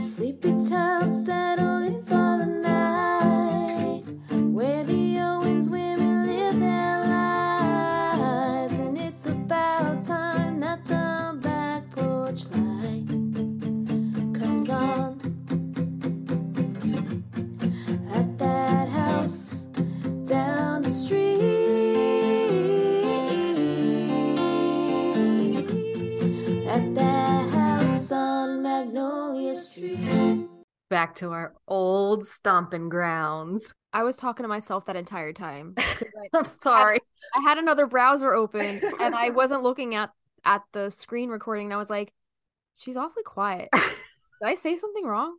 Sleepy town settling for Back to our old stomping grounds. I was talking to myself that entire time. I'm sorry. I had another browser open and I wasn't looking at at the screen recording and I was like, she's awfully quiet. Did I say something wrong?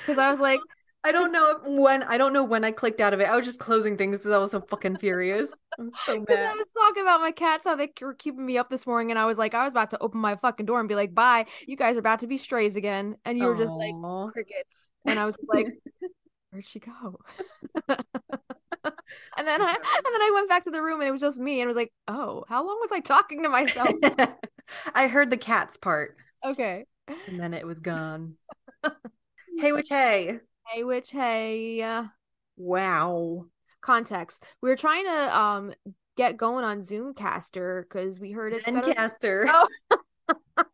Because I was like, I don't know when I don't know when I clicked out of it. I was just closing things because I was so fucking furious. I'm so Because I was talking about my cats, how they were keeping me up this morning, and I was like, I was about to open my fucking door and be like, "Bye, you guys are about to be strays again," and you were just like crickets, and I was like, "Where'd she go?" and then I and then I went back to the room, and it was just me, and I was like, "Oh, how long was I talking to myself?" I heard the cats part okay. and then it was gone. hey, witch hey. Hey, witch. Hey. Wow. Context: We were trying to um get going on Zoomcaster because we heard it's better. Zencastr. Oh.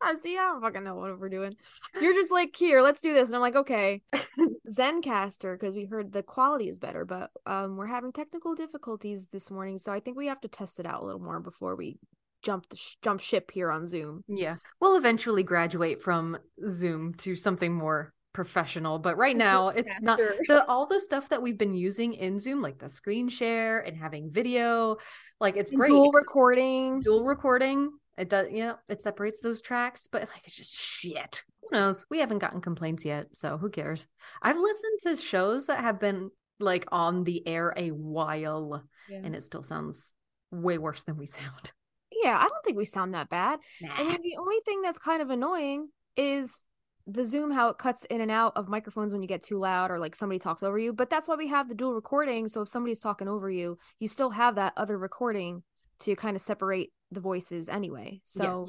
I see. I don't fucking know what we're doing. You're just like, here, let's do this, and I'm like, okay. Zencastr, because we heard the quality is better, but um, we're having technical difficulties this morning, so I think we have to test it out a little more before we jump the sh- jump ship here on Zoom. Yeah. We'll eventually graduate from Zoom to something more professional, but right now it's not the all the stuff that we've been using in Zoom, like the screen share and having video, like it's great. Dual recording. dual recording. It does, you know, it separates those tracks, but like it's just shit. Who knows? We haven't gotten complaints yet, so who cares? I've listened to shows that have been like on the air a while, and it still sounds way worse than we sound. Yeah, I don't think we sound that bad. I mean, the only thing that's kind of annoying is the Zoom how it cuts in and out of microphones when you get too loud or like somebody talks over you. But that's why we have the dual recording. So if somebody's talking over you, you still have that other recording to kind of separate the voices anyway. So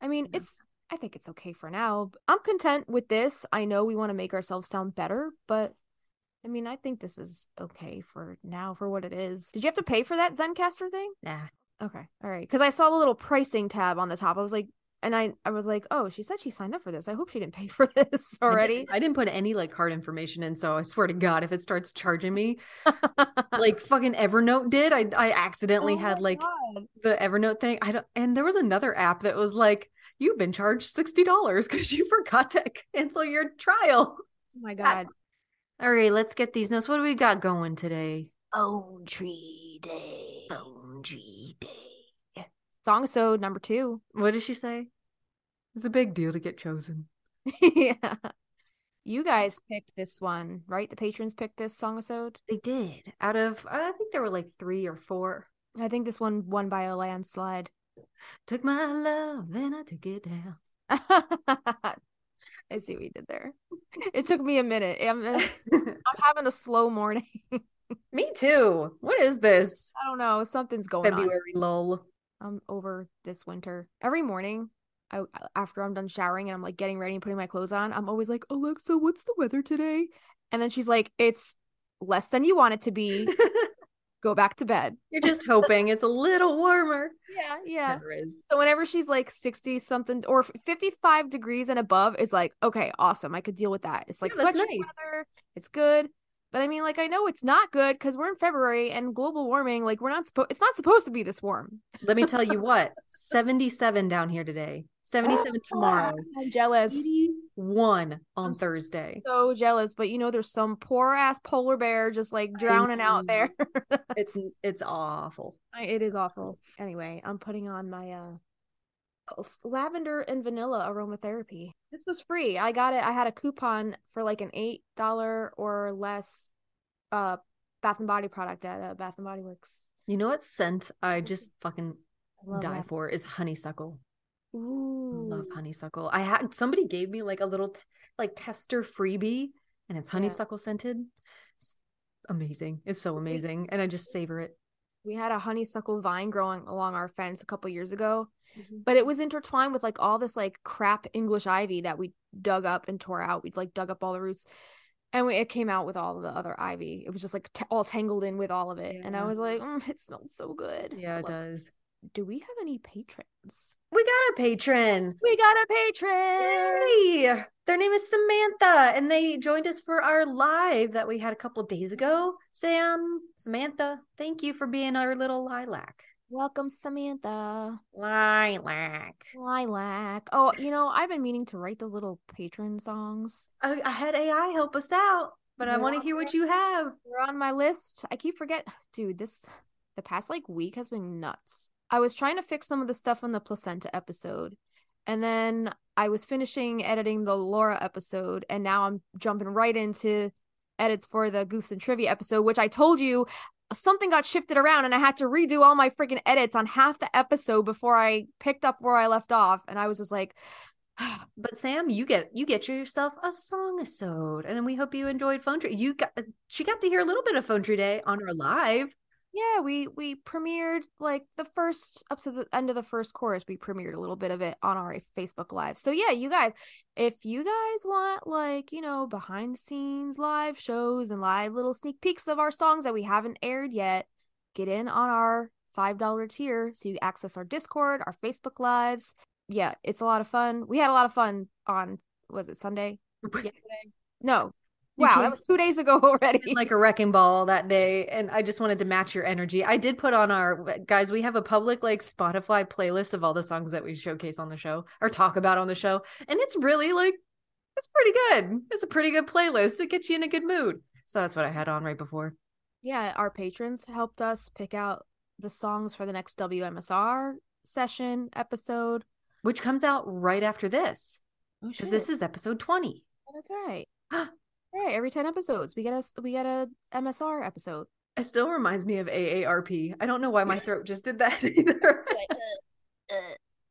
I mean, Yeah. it's I think it's okay for now. I'm content with this. I know we want to make ourselves sound better, but I mean, I think this is okay for now for what it is. Did you have to pay for that Zencastr thing? Nah. Okay. All right. Because I saw the little pricing tab on the top. I was like, and I, I was like, oh, she said she signed up for this. I hope she didn't pay for this I didn't- already. I didn't put any like card information in, so I swear to God, if it starts charging me like fucking Evernote did, I I accidentally Oh had like God. the Evernote thing. I don't, and there was another app that was like, you've been charged sixty dollars because you forgot to cancel your trial. Oh my ah. God. All right, let's get these notes. What do we got going today? Bone Tree Day. Bone Tree Day. Song so number two. What did she say? It's a big deal to get chosen. yeah. You guys picked this one, right? The patrons picked this song episode. They did. Out of I think there were like three or four. I think this one won by a landslide. Took my love and I took it down. I see what you did there. It took me a minute. I'm, I'm having a slow morning. Me too. What is this? I don't know. Something's going on. February lull. Um over this winter. Every morning, I after I'm done showering and I'm like getting ready and putting my clothes on, I'm always like, Alexa, what's the weather today? And then she's like, it's less than you want it to be. Go back to bed. You're just hoping it's a little warmer. Yeah, yeah. So whenever she's like 60 something or 55 degrees and above, it's like, okay, awesome. I could deal with that. It's like Yeah, nice. weather. It's good. But I mean, like, I know it's not good because we're in February and global warming, like, we're not supposed, it's not supposed to be this warm. Let me tell you what 77 down here today, 77 tomorrow, I'm jealous. 81 on I'm Thursday. so jealous, but you know, there's some poor ass polar bear just like drowning out there. It's it's awful. I- it is awful. Anyway, I'm putting on my uh lavender and vanilla aromatherapy. This was free. I got it. I had a coupon for like an eight dollar or less uh Bath and Body product at uh, Bath and Body Works. You know what scent I just fucking I die that. for is honeysuckle. Ooh. Love honeysuckle. I had somebody gave me like a little t- like tester freebie and it's Yeah. honeysuckle scented. It's amazing. It's so amazing and I just savor it. We had a honeysuckle vine growing along our fence a couple years ago, Mhm. but it was intertwined with like all this like crap English ivy that we dug up and tore out. We'd like dug up all the roots, and we, it came out with all of the other ivy. It was just like t- all tangled in with all of it, and I was like, mm, it smelled so good. Yeah, it does. Do we have any patrons? We got a patron. We got a patron. Yay! Their name is Samantha, and they joined us for our live that we had a couple days ago. Sam, Samantha, thank you for being our little lilac. Welcome, Samantha. Lilac. Lilac. Oh, you know, I've been meaning to write those little patron songs. I, I had AI help us out, but I They're want to hear what you have. They're on my list. I keep forget, dude. This the past like week has been nuts. I was trying to fix some of the stuff on the placenta episode, and then I was finishing editing the Laura episode, and now I'm jumping right into edits for the Goofs and Trivia episode, which I told you something got shifted around, and I had to redo all my freaking edits on half the episode before I picked up where I left off, and I was just like. But Sam, you get you get yourself a song episode, and we hope you enjoyed Phone Tree. You got she got to hear a little bit of Phone Tree Day on our live. Yeah, we we premiered like the first up to the end of the first chorus. We premiered a little bit of it on our Facebook Live. So yeah, you guys, if you guys want like you know behind the scenes live shows and live little sneak peeks of our songs that we haven't aired yet, get in on our five dollar tier so you access our Discord, our Facebook Lives. Yeah, it's a lot of fun. We had a lot of fun on was it Sunday? Yesterday? No. Wow, came- that was two days ago already. like a wrecking ball that day and i just wanted to match your energy. I did put on our guys we have a public like spotify playlist of all the songs that we showcase on the show or talk about on the show and it's really like it's pretty good. It's a pretty good playlist. It gets you in a good mood. So that's what i had on right before. Yeah, our patrons helped us pick out the songs for the next WMSR session episode. which comes out right after this Oh, because this is episode 20 Oh, that's right. right, every 10 episodes we get a we get a MSR episode. it still reminds me of aarp i don't know why my throat just did that either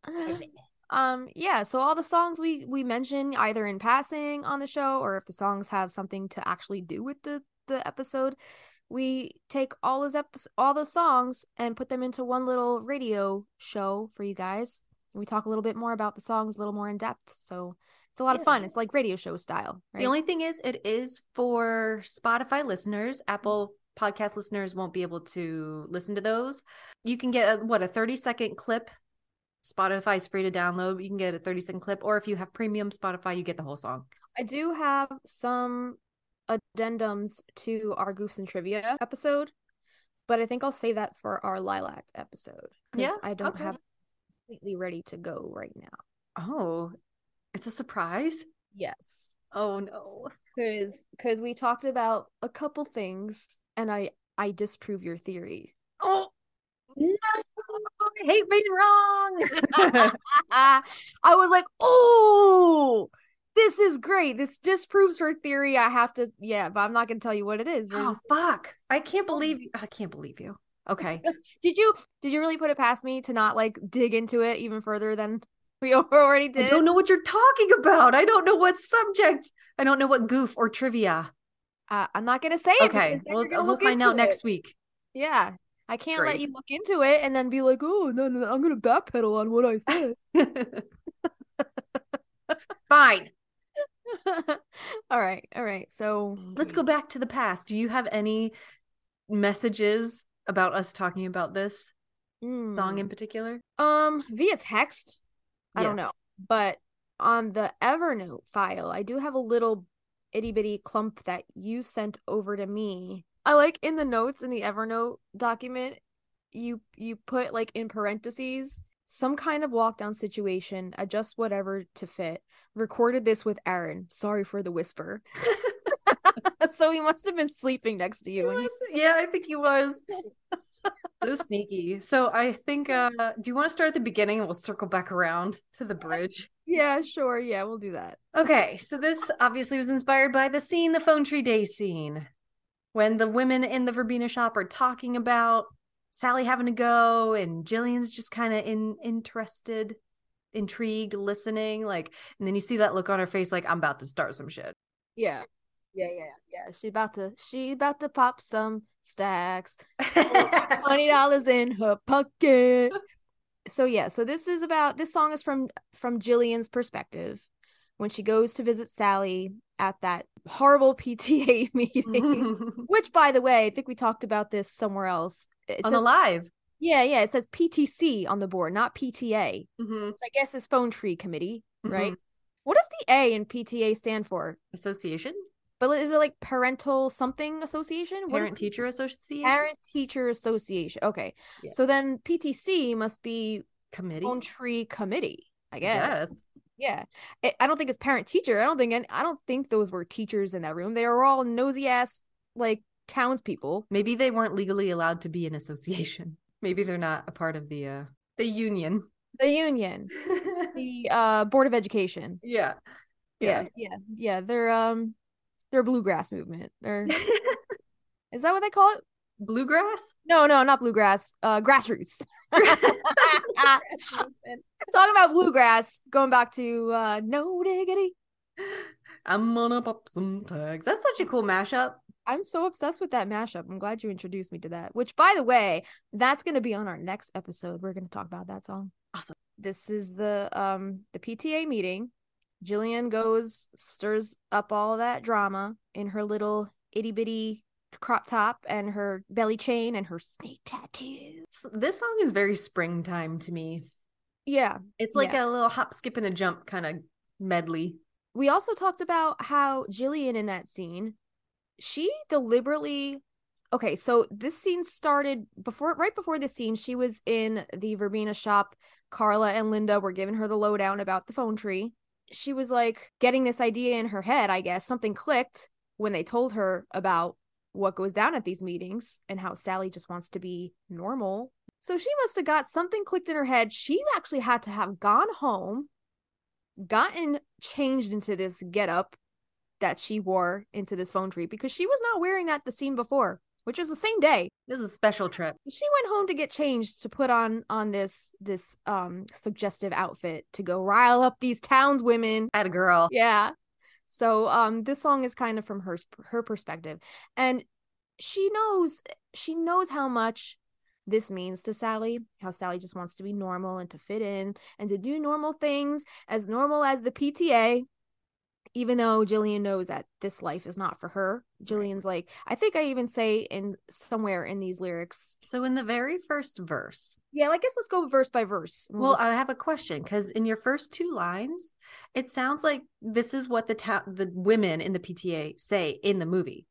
um yeah, so all the songs we we mention either in passing on the show or if the songs have something to actually do with the the episode, we take all those epi- all those songs and put them into one little radio show for you guys. And we talk a little bit more about the songs a little more in depth. So it's a lot of fun. It's like radio show style, right? The only thing is, it is for Spotify listeners. Apple mm-hmm. podcast listeners won't be able to listen to those. You can get a, what a 30 second clip. Spotify's free to download. You can get a 30 second clip, or if you have premium Spotify, you get the whole song. I do have some addendums to our Goofs and Trivia episode, but I think I'll save that for our Lilac episode. 'cause Yeah, I don't okay. have completely ready to go right now. Oh, it's a surprise. Yes. Oh no. Cause cause we talked about a couple things and I I disprove your theory. Oh no. I hate being wrong. I was like, oh this is great. This disproves her theory. I have to yeah, but I'm not gonna tell you what it is. Oh fuck. I can't oh. believe you. I can't believe you. Okay. Did you did you really put it past me to not like dig into it even further than we already did? I don't know what you're talking about. I don't know what subject. I don't know what goof or trivia. Uh, I'm not gonna say it. Okay, we'll, we'll look find out next week. Yeah, I can't let you look into it and then be like, oh no, no, I'm gonna backpedal on what I said. Fine. all right, all right. So Let's go back to the past. Do you have any messages about us talking about this song Mm. in particular? Um, via text. I don't know, but on the Evernote file, I do have a little itty bitty clump that you sent over to me. I like in the notes in the Evernote document, you you put like in parentheses some kind of walk down situation, adjust whatever to fit. Recorded this with Aaron. Sorry for the whisper. so he must have been sleeping next to you. you- yeah, I think he was. so sneaky. So I think uh do you want to start at the beginning and we'll circle back around to the bridge? Yeah, sure. Yeah, we'll do that. Okay, so this obviously was inspired by the scene, the phone tree day scene, when the women in the Verbena shop are talking about Sally having to go, and Jillian's just kind of in interested, intrigued, listening, like, and then you see that look on her face, like I'm about to start some shit. Yeah. Yeah, yeah, yeah. She about to she about to pop some stacks. Twenty dollars in her pocket. So yeah, so this is about this song is from from Jillian's perspective when she goes to visit Sally at that horrible PTA meeting. Which, by the way, I think we talked about this somewhere else. It On says, the live. yeah, yeah, it says PTC on the board, not PTA. Mhm. I guess it's Phone Tree Committee, right? Mhm. What does the A in PTA stand for? Association? But is it like parental something association? What Parent teacher association? Parent teacher association. Okay. Yeah. So then PTC must be committee. Phone Tree Committee, I guess. Yes. Yeah. It, I don't think it's parent teacher. I don't think any, I don't think those were teachers in that room. They were all nosy ass like townspeople. Maybe they weren't legally allowed to be an association. Maybe they're not a part of the uh the union. The union, the uh board of education. yeah. Yeah, yeah, yeah. They're um they're bluegrass movement. Is that what they call it? Bluegrass? No, no, not bluegrass. Uh grassroots. Talking about bluegrass, going back to uh no diggity. I'm gonna pop some tags. That's such a cool mashup. I'm so obsessed with that mashup. I'm glad you introduced me to that. Which, by the way, that's going to be on our next episode. We're going to talk about that song. Awesome. This is the um the PTA meeting. Jillian goes, stirs up all that drama in her little itty bitty crop top and her belly chain and her snake tattoo. So this song is very springtime to me. Yeah. It's like Yeah. a little hop, skip, and a jump kind of medley. We also talked about how Jillian in that scene, she deliberately okay, so this scene started before right before this scene, she was in the verbena shop. Carla and Linda were giving her the lowdown about the phone tree. She was like getting this idea in her head, I guess. Something clicked when they told her about what goes down at these meetings and how Sally just wants to be normal. So she must have got something clicked in her head. She actually had to have gone home, gotten changed into this getup that she wore into this phone tree because she was not wearing that the scene before, which was the same day. This is a special trip. She went home to get changed to put on on this this um suggestive outfit to go rile up these townswomen At a girl. yeah. So um this song is kind of from her her perspective and she knows she knows how much this means to Sally, how Sally just wants to be normal and to fit in and to do normal things as normal as the PTA. Even though Jillian knows that this life is not for her. Jillian's like, I think I even say in somewhere in these lyrics. So in the very first verse, Yeah, I guess let's go verse by verse. We'll well, I have a question because in your first two lines, it sounds like this is what the ta- the women in the PTA say in the movie,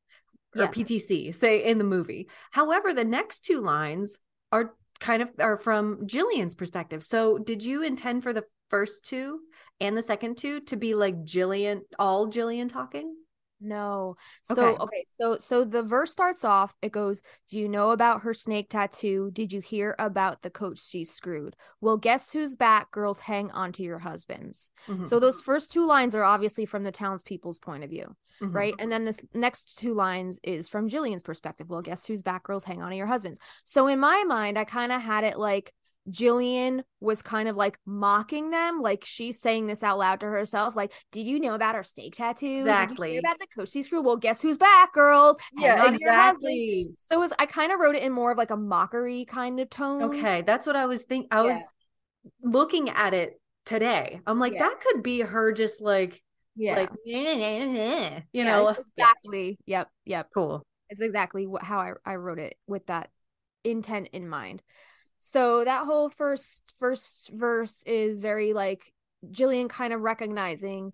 or Yes. PTC say in the movie. However, the next two lines are kind of are from Jillian's perspective. So, did you intend for the first two and the second two to be like Jillian, all Jillian talking? No. So Okay. okay. so so the verse starts off. It goes, "Do you know about her snake tattoo? Did you hear about the coach she screwed? Well, guess who's back? Girls, hang on to your husbands." Mhm, So those first two lines are obviously from the townspeople's point of view, mhm. right? And then this next two lines is from Jillian's perspective. Well, guess who's back? Girls, hang on to your husbands. So in my mind, I kind of had it like Jillian was kind of like mocking them, like she's saying this out loud to herself. Like, did you know about her snake tattoo? Did you hear Exactly. about the coach she screwed? Well, guess who's back, girls? Yeah, on to your husband. exactly. So it was I kind of wrote it in more of like a mockery kind of tone. Okay, that's what I was thinking. I was looking at it today. I'm like, Yeah. that could be her just like, Yeah. like, "Nah, nah, nah, nah," you Yeah, know? Yeah, exactly. Yep. Yep. cool. It's exactly what how I, I wrote it with that intent in mind. So that whole first first verse is very like Jillian kind of recognizing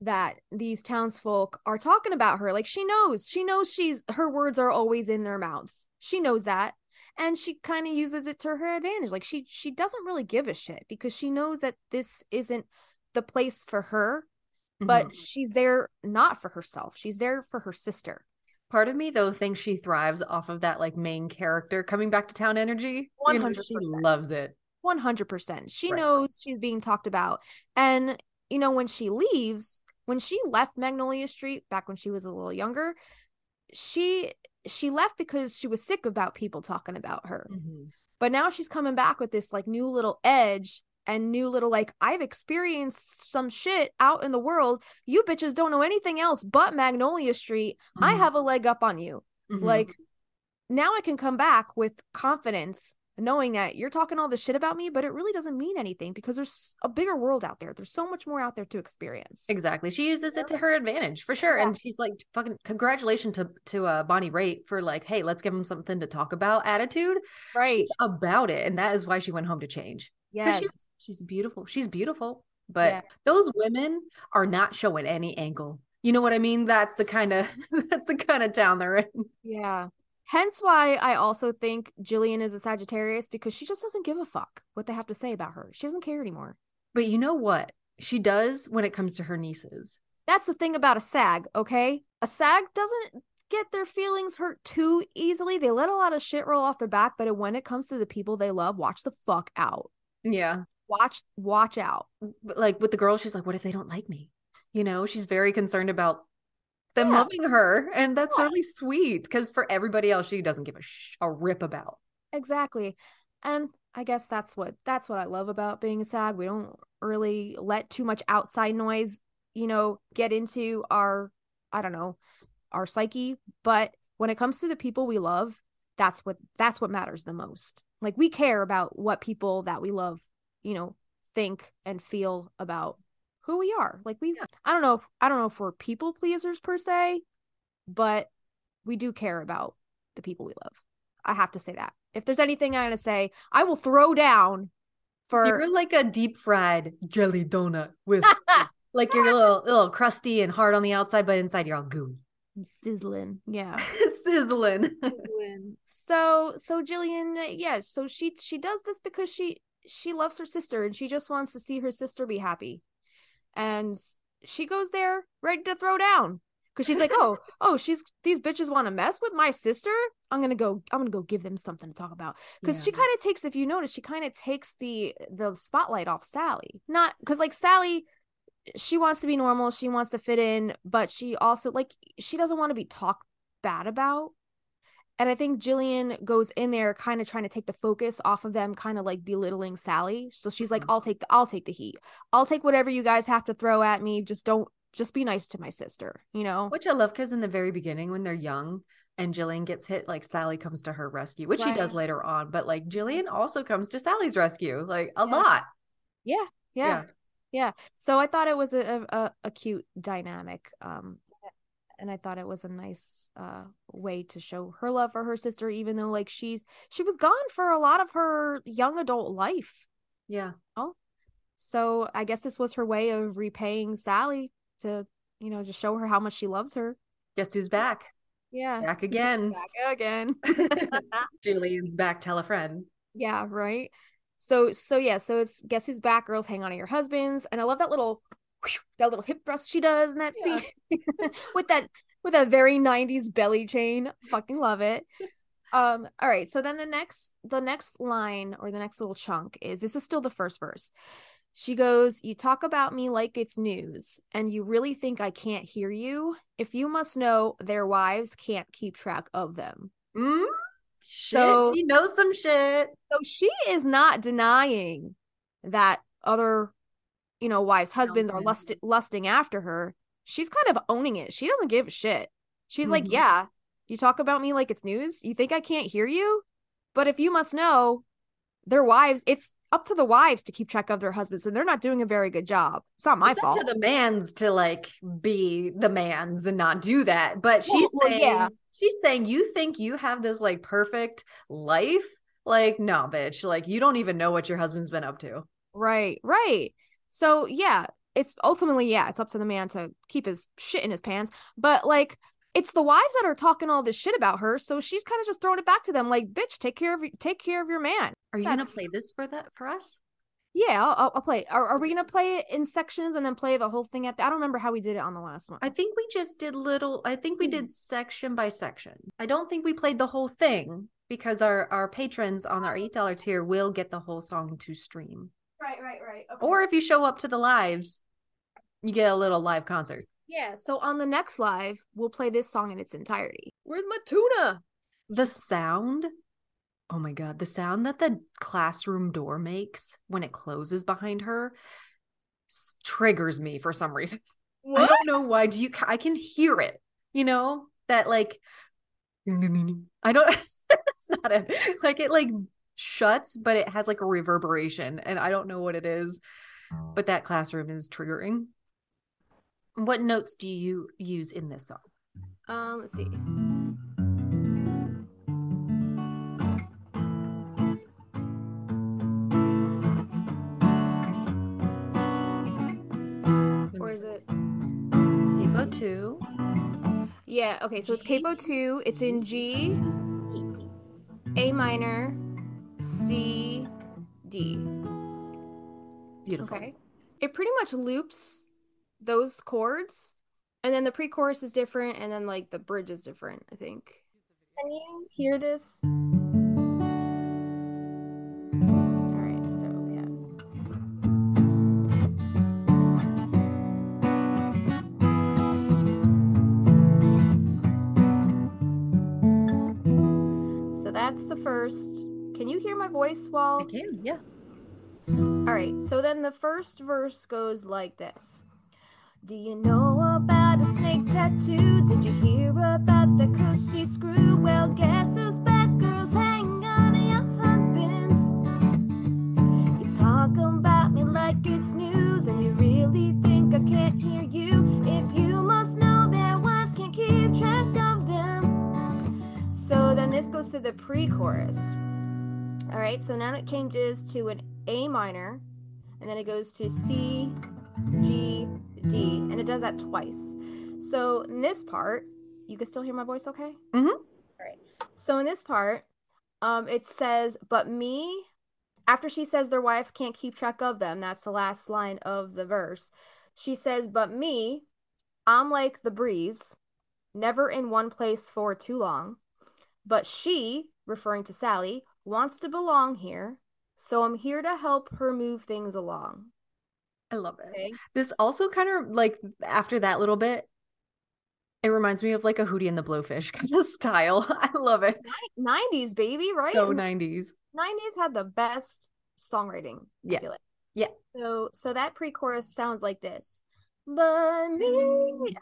that these townsfolk are talking about her. Like she knows, she knows she's her words are always in their mouths. She knows that. And she kind of uses it to her advantage. Like she she doesn't really give a shit because she knows that this isn't the place for her, but Mhm. she's there not for herself. She's there for her sister. Part of me though thinks she thrives off of that like main character coming back to town energy. You know, She loves it. 100%. She Right. knows she's being talked about. And, you know, when she leaves, when she left Magnolia Street back when she was a little younger, she she left because she was sick about people talking about her. Mhm. But now she's coming back with this like new little edge and new little like I've experienced some shit out in the world. You bitches don't know anything else but Magnolia Street. I Mhm. have a leg up on you. Mhm. Like now I can come back with confidence knowing that you're talking all this shit about me, but it really doesn't mean anything because there's a bigger world out there. There's so much more out there to experience. Exactly. She uses it to her advantage for sure. Yeah. And she's like, fucking congratulations to to uh Bonnie Raitt for like, hey, let's give him something to talk about attitude. Right. She's about it. And that is why she went home to change. Yes. she's she's beautiful. She's beautiful. But Yeah. those women are not showing any angle. You know what I mean? That's the kind of that's the kind of town they're in. Yeah. Hence why I also think Jillian is a Sagittarius because she just doesn't give a fuck what they have to say about her. She doesn't care anymore. But you know what? She does when it comes to her nieces. That's the thing about a SAG, okay? A SAG doesn't get their feelings hurt too easily. They let a lot of shit roll off their back, but when it comes to the people they love, watch the fuck out. Yeah. Watch watch out. Like with the girl, she's like, what if they don't like me? You know, she's very concerned about them Yeah. loving her. And that's Yeah. really sweet because for everybody else, she doesn't give a, sh- a rip about. Exactly. And I guess that's what that's what I love about being a SAG. We don't really let too much outside noise, you know, get into our I don't know, our psyche, but when it comes to the people we love, that's what that's what matters the most. Like we care about what people that we love, you know, think and feel about who we are. Like we Yeah. I don't know if I don't know if we're people pleasers per se, but we do care about the people we love. I have to say that. If there's anything I'm gonna say, I will throw down for You're like a deep fried jelly donut with like you're a little, little crusty and hard on the outside, but inside you're all gooey. sizzling. Yeah. Sizzling. so so Jillian, yeah, so she she does this because she she loves her sister and she just wants to see her sister be happy. And she goes there ready to throw down. Cause she's like, oh, oh, she's these bitches want to mess with my sister. I'm gonna go. I'm gonna go give them something to talk about. Because she kind of takes, if you notice, she kind of takes the the spotlight off Sally. Not because like Sally, she wants to be normal. She wants to fit in, but she also like she doesn't want to be talked bad about. And I think Jillian goes in there kind of trying to take the focus off of them, kind of like belittling Sally. So she's like, Mhm. I'll take the I'll take the heat. I'll take whatever you guys have to throw at me. Just don't just be nice to my sister, you know? Which I love because in the very beginning, when they're young and Jillian gets hit, like Sally comes to her rescue, which she does later on. But like Jillian also comes to Sally's rescue, like a Yeah. lot. Yeah. Yeah. Yeah. So I thought it was a, a a cute dynamic. Um and I thought it was a nice uh way to show her love for her sister, even though like she's she was gone for a lot of her young adult life. Yeah. Oh. So I guess this was her way of repaying Sally to, you know, just show her how much she loves her. Guess who's back? Yeah. Back again. Back again. Jillian's back. Tell a friend. yeah, right. So so yeah, so it's guess who's back, girls hang on to your husbands. And I love that little whew, that little hip thrust she does in that Yeah. scene with that with that very 90s belly chain. Fucking love it. Um, all right, so then the next the next line or the next little chunk is this is still the first verse. She goes, You talk about me like it's news, and you really think I can't hear you? If you must know, their wives can't keep track of them. Mm, shit. So- he knows some shit. So she is not denying that other, you know, wives' husbands are lust- lusting after her. She's kind of owning it. She doesn't give a shit. She's like, Mhm. Yeah, you talk about me like it's news. You think I can't hear you? But if you must know, their wives, it's up to the wives to keep track of their husbands, and they're not doing a very good job. It's not my it's fault. up to the mans to like be the mans and not do that. But she's Well, saying, yeah. she's saying, you think you have this like perfect life? Like, no, bitch. Like, you don't even know what your husband's been up to. Right, right. So yeah, it's ultimately yeah, it's up to the man to keep his shit in his pants. But like, it's the wives that are talking all this shit about her, so she's kind of just throwing it back to them, like, bitch, take care of take care of your man. Are you gonna play this for that for us? Yeah, I'll, I'll, play. Are, are we gonna play it in sections and then play the whole thing at the? I don't remember how we did it on the last one. I think we just did little. I think we Hmm. did section by section. I don't think we played the whole thing because our our patrons on our eight dollar tier will get the whole song to stream. Right, right, right. Or if you show up to the lives, you get a little live concert. yeah, so on the next live, we'll play this song in its entirety. Where's my tuna? The sound. Oh my god, the sound that the classroom door makes when it closes behind her s- triggers me for some reason. I don't know why. Do you? I can hear it. You know that like. I don't. That's not it. Like it like shuts, but it has like a reverberation, and I don't know what it is. But that classroom is triggering. What notes do you use in this song? Um, let's see. Or is it? Capo two. Yeah, okay, so it's capo 2. It's in G, A minor, C, D. Beautiful. Okay. It pretty much loops those chords, and then the pre chorus is different, and then like the bridge is different, I think. Can you hear this? Alright, so yeah. So that's the first. Can you hear my voice while I can. Yeah. all right, so then the first verse goes like this Do you know about a snake tattoo? Did you hear about the coochie screw? Well, guess who's bad girls? Hang on to your husbands. You talk about me like it's news, and you really think I can't hear you. If you must know their wives can't keep track of them. So then this goes to the pre chorus. All right, so now it changes to an A minor, and then it goes to C, G, D, and it does that twice. So in this part, you can still hear my voice okay? Mm-hmm. All right. So in this part, um, it says, but me, after she says their wives can't keep track of them, that's the last line of the verse. She says, but me, I'm like the breeze, never in one place for too long. But she, referring to Sally, wants to belong here, so I'm here to help her move things along. I love it. Okay. This also kind of like after that little bit, it reminds me of like a Hootie and the Blowfish kind of style. I love it. 90s, baby, right? So 90s. 90s had the best songwriting. Yeah. I feel like. Yeah. So so that pre-chorus sounds like this. But me, mm.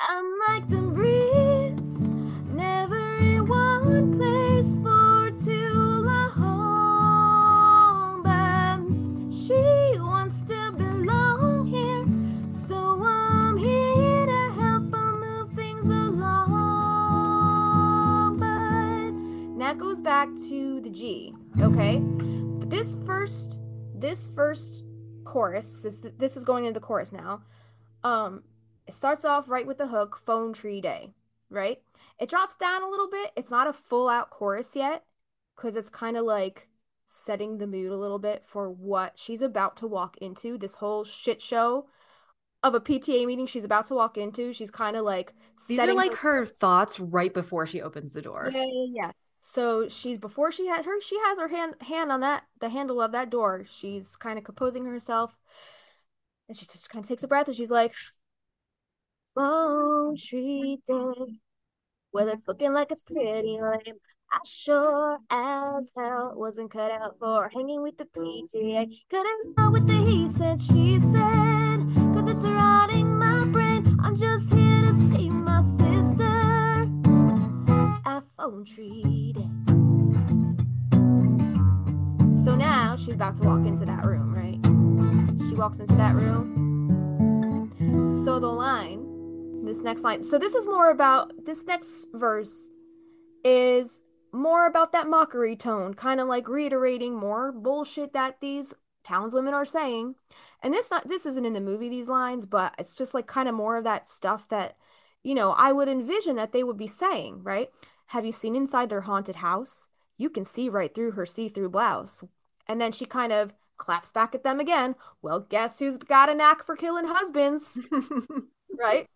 I'm like the breeze, back to the G, okay? But this first, this first chorus, this, this is going into the chorus now. Um, it starts off right with the hook, phone tree day, right? It drops down a little bit. It's not a full out chorus yet, because it's kind of like setting the mood a little bit for what she's about to walk into. This whole shit show of a PTA meeting she's about to walk into. She's kind of like These are like her thoughts right before she opens the door. yeah, yeah, yeah. So she's before she has her she has her hand hand on that the handle of that door. She's kind of composing herself, and she just kind of takes a breath and she's like, "Phone tree day. Well, it's looking like it's pretty lame. I sure as hell wasn't cut out for hanging with the PTA. Couldn't know what the he said, she said, cause it's rotting day. So now she's about to walk into that room, right? She walks into that room. So the line, this next line, so this is more about this next verse is more about that mockery tone, kind of like reiterating more bullshit that these townswomen are saying. And this not this isn't in the movie these lines, but it's just like kind of more of that stuff that you know, I would envision that they would be saying, right? Have you seen inside their haunted house? You can see right through her see-through blouse. And then she kind of claps back at them again. Well, guess who's got a knack for killing husbands? right?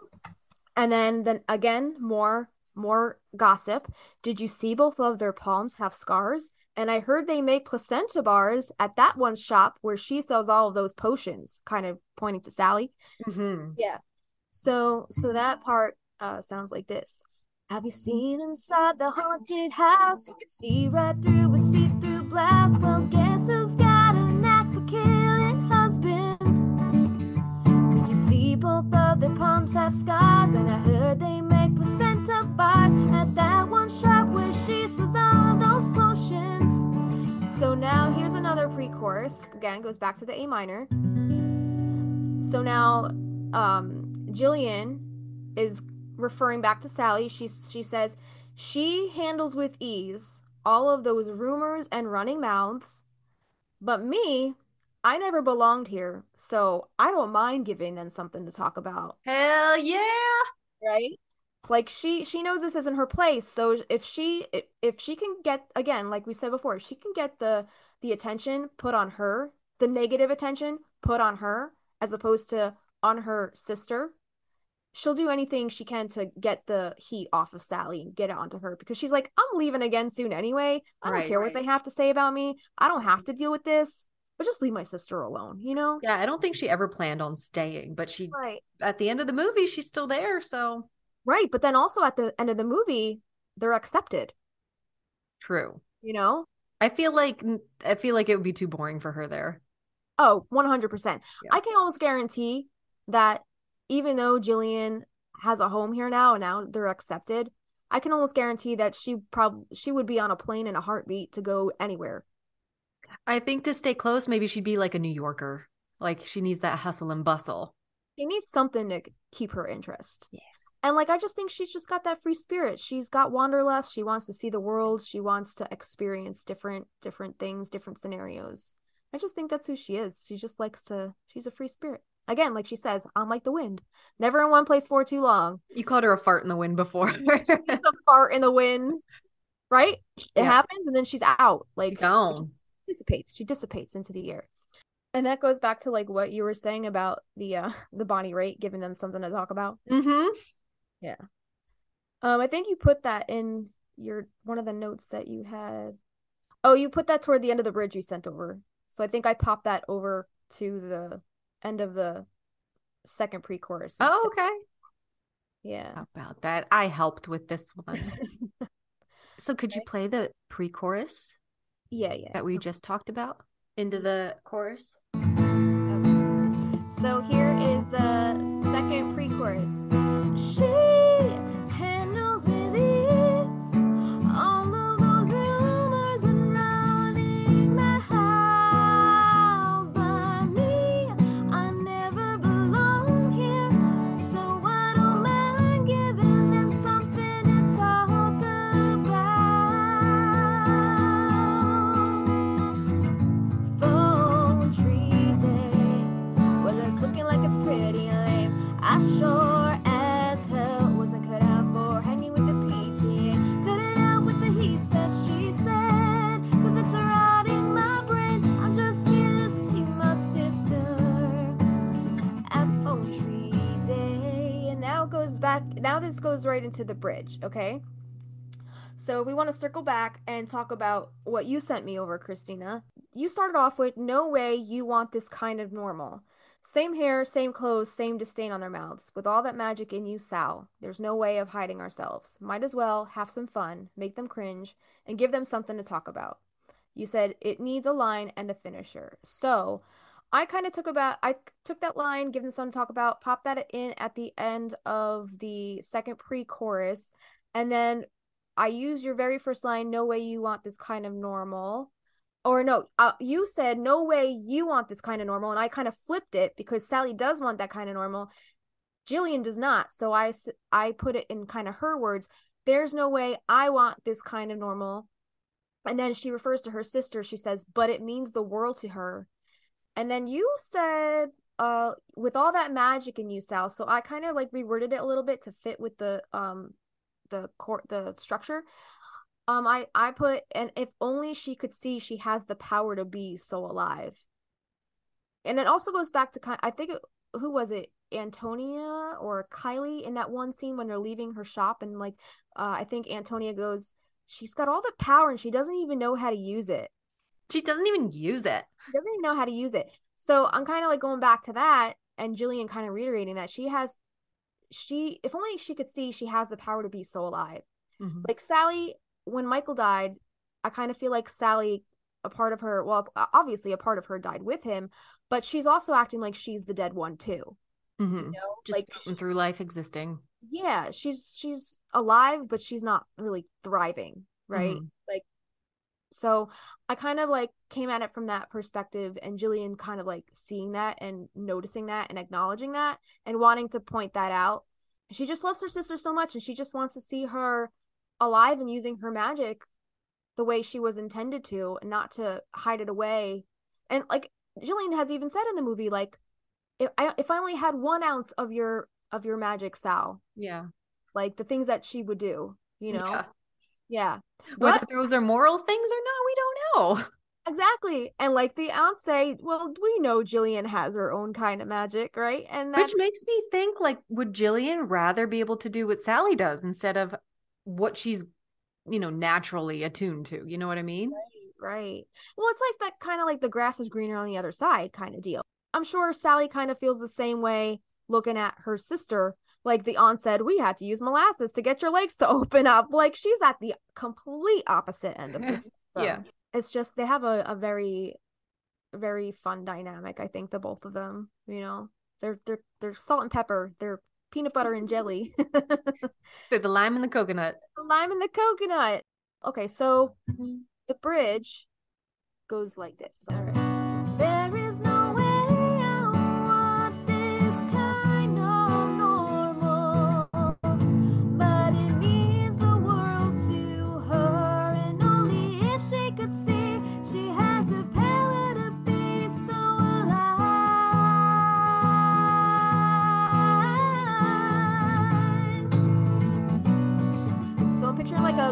And then then again, more more gossip. Did you see both of their palms have scars? And I heard they make placenta bars at that one shop where she sells all of those potions, kind of pointing to Sally. Mhm. Yeah. So so that part uh sounds like this. Have you seen inside the haunted house? You can see right through a see-through glass. Well, guess who's got a knack for killing husbands? Did you see both of their palms have scars? And I heard they make placenta bars at that one shop where she sells all those potions. So now here's another pre-chorus. Again, goes back to the A minor. So now, um, Jillian is referring back to Sally. She she says she handles with ease all of those rumors and running mouths, but me, I never belonged here, so I don't mind giving them something to talk about. Hell yeah. Right? It's like she she knows this isn't her place, so if she if, she can get again, like we said before, if she can get the the attention put on her, the negative attention put on her as opposed to on her sister, she'll do anything she can to get the heat off of Sally and get it onto her because she's like, I'm leaving again soon anyway. I don't Right, care right. what they have to say about me. I don't have mm-hmm. to deal with this, but just leave my sister alone, you know? Yeah, I don't think she ever planned on staying, but she Right. at the end of the movie she's still there, so Right. But then also at the end of the movie, they're accepted, true. you know? I feel like I feel like it would be too boring for her there. Oh, 100%. Yeah. I can almost guarantee that even though Jillian has a home here now and now they're accepted, I can almost guarantee that she probably she would be on a plane in a heartbeat to go anywhere. I think to stay close, maybe she'd be like a New Yorker. Like she needs that hustle and bustle. She needs something to keep her interest. Yeah. And like I just think she's just got that free spirit. She's got wanderlust. She wants to see the world. She wants to experience different different things, different scenarios. I just think that's who she is. She just likes to she's a free spirit. Again, like she says, I'm like the wind. Never in one place for too long. You called her a fart in the wind before. A fart in the wind. Right? It Yeah. happens and then she's out. Like Gone. dissipates. She dissipates into the air. And that goes back to like what you were saying about the uh the Bonnie Raitt giving them something to talk about. Mm-hmm. Yeah. Um, I think you put that in your one of the notes that you had. Oh, you put that toward the end of the bridge you sent over. So I think I popped that over to the end of the second pre-chorus. Oh, okay. Yeah. How about that? I helped with this one. so could you play the pre-chorus Yeah, yeah. that we just talked about into mm-hmm. the chorus? Okay. So here is the second pre-chorus. She goes back, now this goes right into the bridge, okay? So we want to circle back and talk about what you sent me over, Kristina. You started off with no way you want this kind of normal. Same hair, same clothes, same disdain on their mouths. With all that magic in you, Sal, there's no way of hiding ourselves. Might as well have some fun, make them cringe, and give them something to talk about. You said it needs a line and a finisher. So I kind of took about I took that line, give them something to talk about, pop that in at the end of the second pre-chorus, and then I use your very first line, no way you want this kind of normal. Or no, uh, you said no way you want this kind of normal, and I kind of flipped it because Sally does want that kind of normal. Jillian does not. So I I put it in kind of her words. There's no way I want this kind of normal. And then she refers to her sister. She says, but it means the world to her. And then you said, uh, with all that magic in you, Sal. So I kind of like reworded it a little bit to fit with the um the court the structure. Um, I I put and if only she could see she has the power to be so alive. And it also goes back to kind I think it, who was it Antonia or Kylie in that one scene when they're leaving her shop and like uh, I think Antonia goes she's got all the power and she doesn't even know how to use it. She doesn't even use it. She doesn't even know how to use it. So I'm kind of like going back to that and Jillian kind of reiterating that she has she if only she could see she has the power to be so alive. Mhm. Like Sally, when Michael died, I kind of feel like Sally, a part of her, well, obviously a part of her died with him, but she's also acting like she's the dead one too. Mhm. You know, Just like through life existing. yeah, she's she's alive, but she's not really thriving, right? Mhm. Like, so I kind of like came at it from that perspective, and Jillian kind of like seeing that and noticing that and acknowledging that and wanting to point that out. She just loves her sister so much, and she just wants to see her alive and using her magic the way she was intended to, and not to hide it away. And like Jillian has even said in the movie, like, if I if I only had one ounce of your of your magic, Sal, Yeah. like the things that she would do, you know? Yeah. Yeah, Whether those are moral things or not, we don't know. exactly. And like the aunt say, well, we know Jillian has her own kind of magic, right? And Which makes me think like would Jillian rather be able to do what Sally does instead of what she's you know naturally attuned to. You know what I mean? right. Well, it's like that kind of like the grass is greener on the other side kind of deal. I'm sure Sally kind of feels the same way looking at her sister. Like the aunt said, we had to use molasses to get your legs to open up. Like she's at the complete opposite end of this. Yeah. It's just they have a, a very, very fun dynamic. I think the both of them, you know, they're they're they're salt and pepper. They're peanut butter and jelly. The, the lime and the coconut. the lime and the coconut. Okay, so mm-hmm. the bridge goes like this. All right.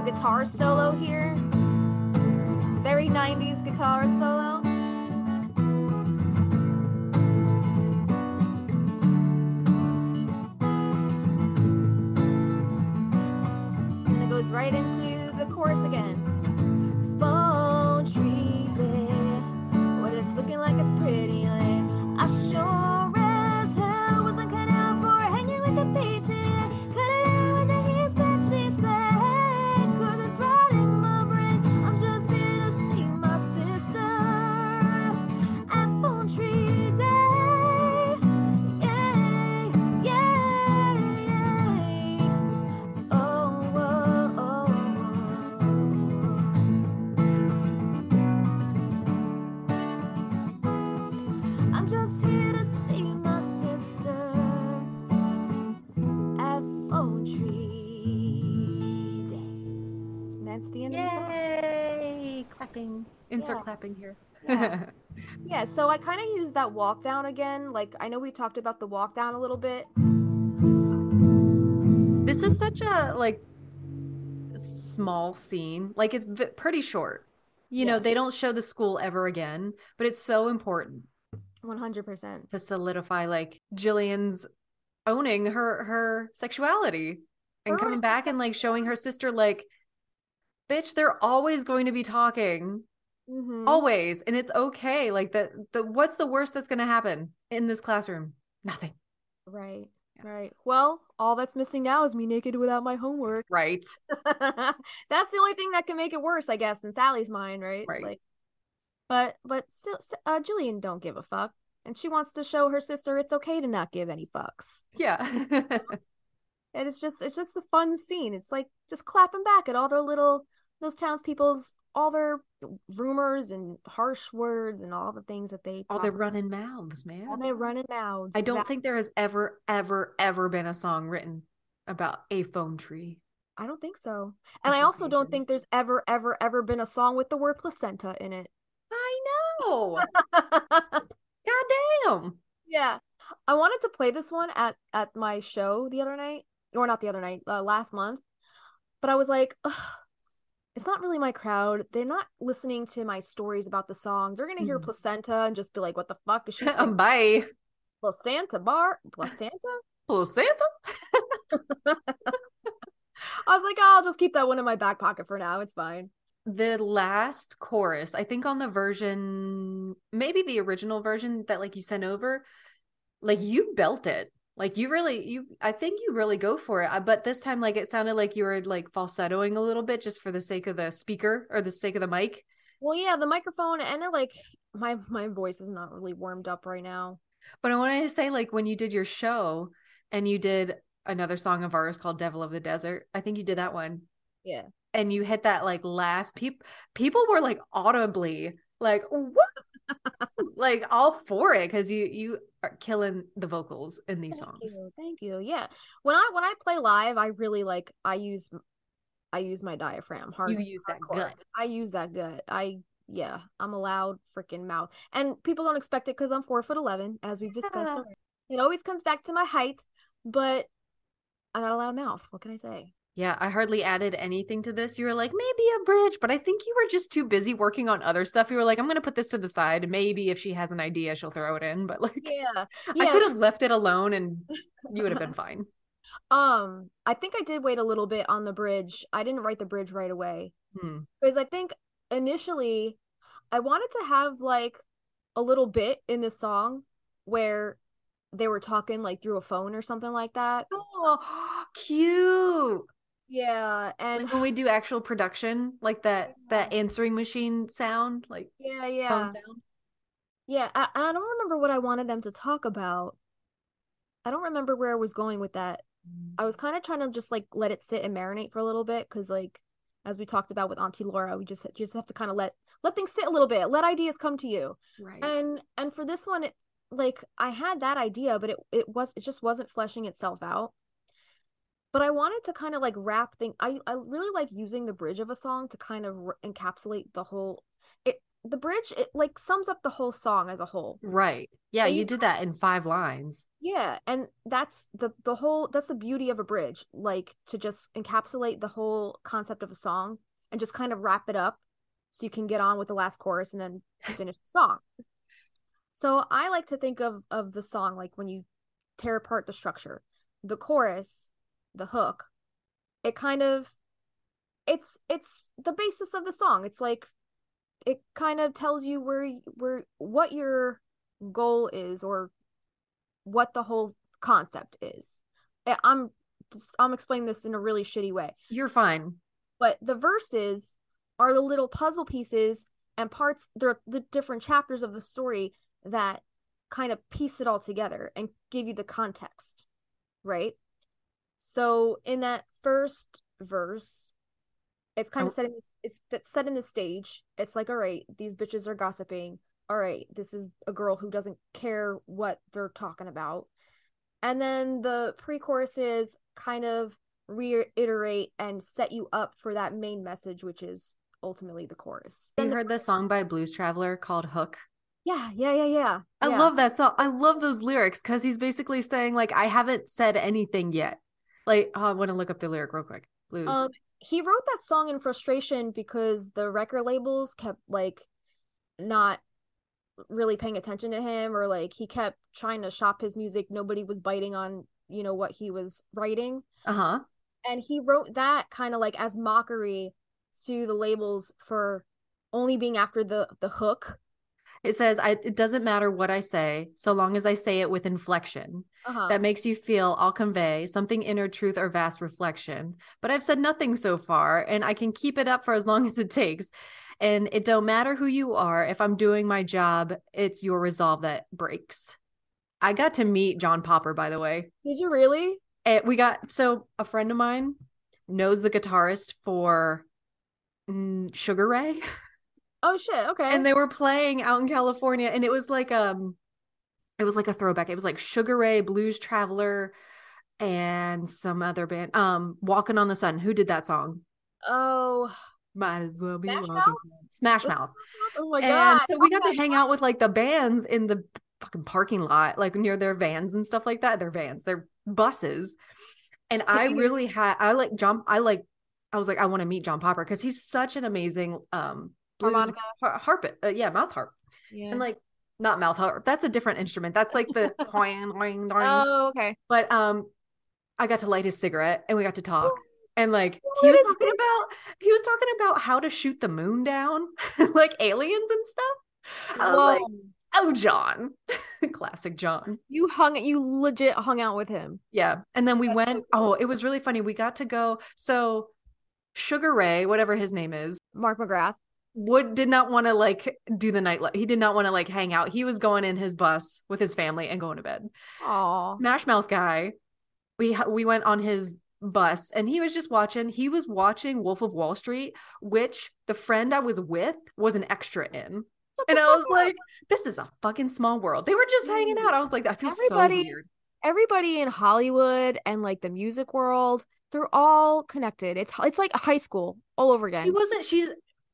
Guitar solo here. Very 90s guitar solo. And it goes right into the chorus again. Yeah. here. Yeah. Yeah, so I kind of used that walk down again. Like I know we talked about the walk down a little bit. this is such a like small scene. Like it's v- pretty short. You know, they don't show the school ever again, but it's so important 100%. to solidify like Jillian's owning her her sexuality and Her coming back and like showing her sister like bitch they're always going to be talking Mhm. always and it's okay like the the what's the worst that's going to happen in this classroom nothing Right. Yeah. Right. Well, all that's missing now is me naked without my homework. right that's the only thing that can make it worse, I guess, in Sally's mind, right? Right. Like, but but uh, Jillian don't give a fuck, and she wants to show her sister it's okay to not give any fucks. yeah And it's just it's just a fun scene. It's like just clapping back at all their little those townspeople's all their rumors and harsh words and all the things that they all their running mouths man all their running mouths. i don't think there has ever ever ever been a song written about a phone tree I don't think so. And I also don't think there's ever ever ever been a song with the word placenta in it. i know god damn Yeah. I wanted to play this one at at my show the other night, or not the other night, uh, last month. But I was like, Ugh, it's not really my crowd. They're not listening to my stories about the songs. They're gonna hear Mhm. placenta and just be like, "What the fuck is she saying?" um, bye placenta bar, placenta. placenta I was like, oh, I'll just keep that one in my back pocket for now. It's fine. the last chorus i think on the version maybe the original version that like you sent over like you belt it Like you really you I think you really go for it. Uh, But this time like it sounded like you were like falsettoing a little bit just for the sake of the speaker or the sake of the mic. Well, yeah, the microphone and it, like my my voice is not really warmed up right now. But I wanted to say like when you did your show and you did another song of ours called Devil of the Desert. I think you did that one. Yeah. And you hit that like last peop people were like audibly like what like all for it because you you are killing the vocals in these Thank songs. you. Thank you. Yeah. When I when I play live, I really like I use I use my diaphragm hard. You use that hardcore. gut. I use that gut. I yeah, I'm a loud freaking mouth. And people don't expect it because I'm four foot eleven, as we've discussed. Yeah. It always comes back to my height, but I got a loud mouth. What can I say? Yeah, I hardly added anything to this. You were like, maybe a bridge, but I think you were just too busy working on other stuff. You were like, I'm going to put this to the side. Maybe if she has an idea, she'll throw it in. But like, Yeah. I could have left it alone and you would have been fine. Um, I think I did wait a little bit on the bridge. I didn't write the bridge right away. Hmm. because I think initially I wanted to have like a little bit in the song where they were talking like through a phone or something like that. Oh, cute. Yeah, and Like when we do actual production, like that that answering machine sound, like yeah, phone yeah, sound. yeah. I, I don't remember what I wanted them to talk about. I don't remember where I was going with that. I was kind of trying to just like let it sit and marinate for a little bit because like as we talked about with Auntie Laura, we just just have to kind of let let things sit a little bit, let ideas come to you. Right. and and for this one it, like i had that idea but it it was it just wasn't fleshing itself out but i wanted to kind of like wrap thing i i really like using the bridge of a song to kind of r- encapsulate the whole it the bridge it like sums up the whole song as a whole right. Yeah, you you did that in five lines. yeah and that's the the whole that's the beauty of a bridge like to just encapsulate the whole concept of a song and just kind of wrap it up so you can get on with the last chorus and then finish the song so i like to think of of the song like when you tear apart the structure the chorus the hook it kind of it's it's the basis of the song. It's like it kind of tells you where where what your goal is or what the whole concept is. I'm i'm explaining this in a really shitty way. You're fine. but the verses are the little puzzle pieces and parts they're the different chapters of the story that kind of piece it all together and give you the context right so in that first verse it's kind Oh. of setting it's that's set in the stage it's like all right these bitches are gossiping all right this is a girl who doesn't care what they're talking about and then the pre-choruses kind of reiterate and set you up for that main message which is ultimately the chorus You heard the song by Blues Traveler called Hook? yeah yeah yeah yeah I yeah. love that song. I love those lyrics because he's basically saying like I haven't said anything yet. Like oh, I want to look up the lyric real quick. Blues. um he wrote that song in frustration because the record labels kept like not really paying attention to him or like he kept trying to shop his music nobody was biting on you know what he was writing uh huh. and he wrote that kind of like as mockery to the labels for only being after the the hook It says I. It doesn't matter what I say, so long as I say it with inflection uh-huh that makes you feel. I'll convey something inner truth or vast reflection. But I've said nothing so far, and I can keep it up for as long as it takes. And it don't matter who you are. If I'm doing my job, it's your resolve that breaks. I got to meet John Popper, by the way. did you really And we got so a friend of mine knows the guitarist for mm, Sugar Ray, oh shit okay and they were playing out in California, and it was like um, it was like a throwback. It was like Sugar Ray, Blues Traveler, and some other band. Um, Walking on the Sun. Who did that song? oh Might as well be Smash. Mouth? Smash Mouth. oh my and god so we got to hang out with like the bands in the fucking parking lot, like near their vans and stuff like that. Their vans, their buses. And I really had I like John I like I was like I want to meet John Popper because he's such an amazing um blues Harmonica? har- harp uh, yeah mouth harp yeah and like not mouth harp that's a different instrument that's like the oh okay but um I got to light his cigarette and we got to talk and like Oh, he was it talking about he was talking about how to shoot the moon down like aliens and stuff I was like oh John. Classic John. You hung you legit hung out with him. Yeah. And then we That's so went, oh, it was really funny. We got to go. So Sugar Ray, whatever his name is, Mark McGrath. Would did not want to like do the nightlife. He did not want to like hang out. He was going in his bus with his family and going to bed. Aw. Smash Mouth guy, we ha- we went on his bus and he was just watching. He was watching Wolf of Wall Street, which the friend I was with was an extra in. And I was like, this is a fucking small world. They were just hanging out. I was like, I feel Everybody- so weird. everybody in Hollywood and like the music world, they're all connected. It's it's like high school all over again. He wasn't. She's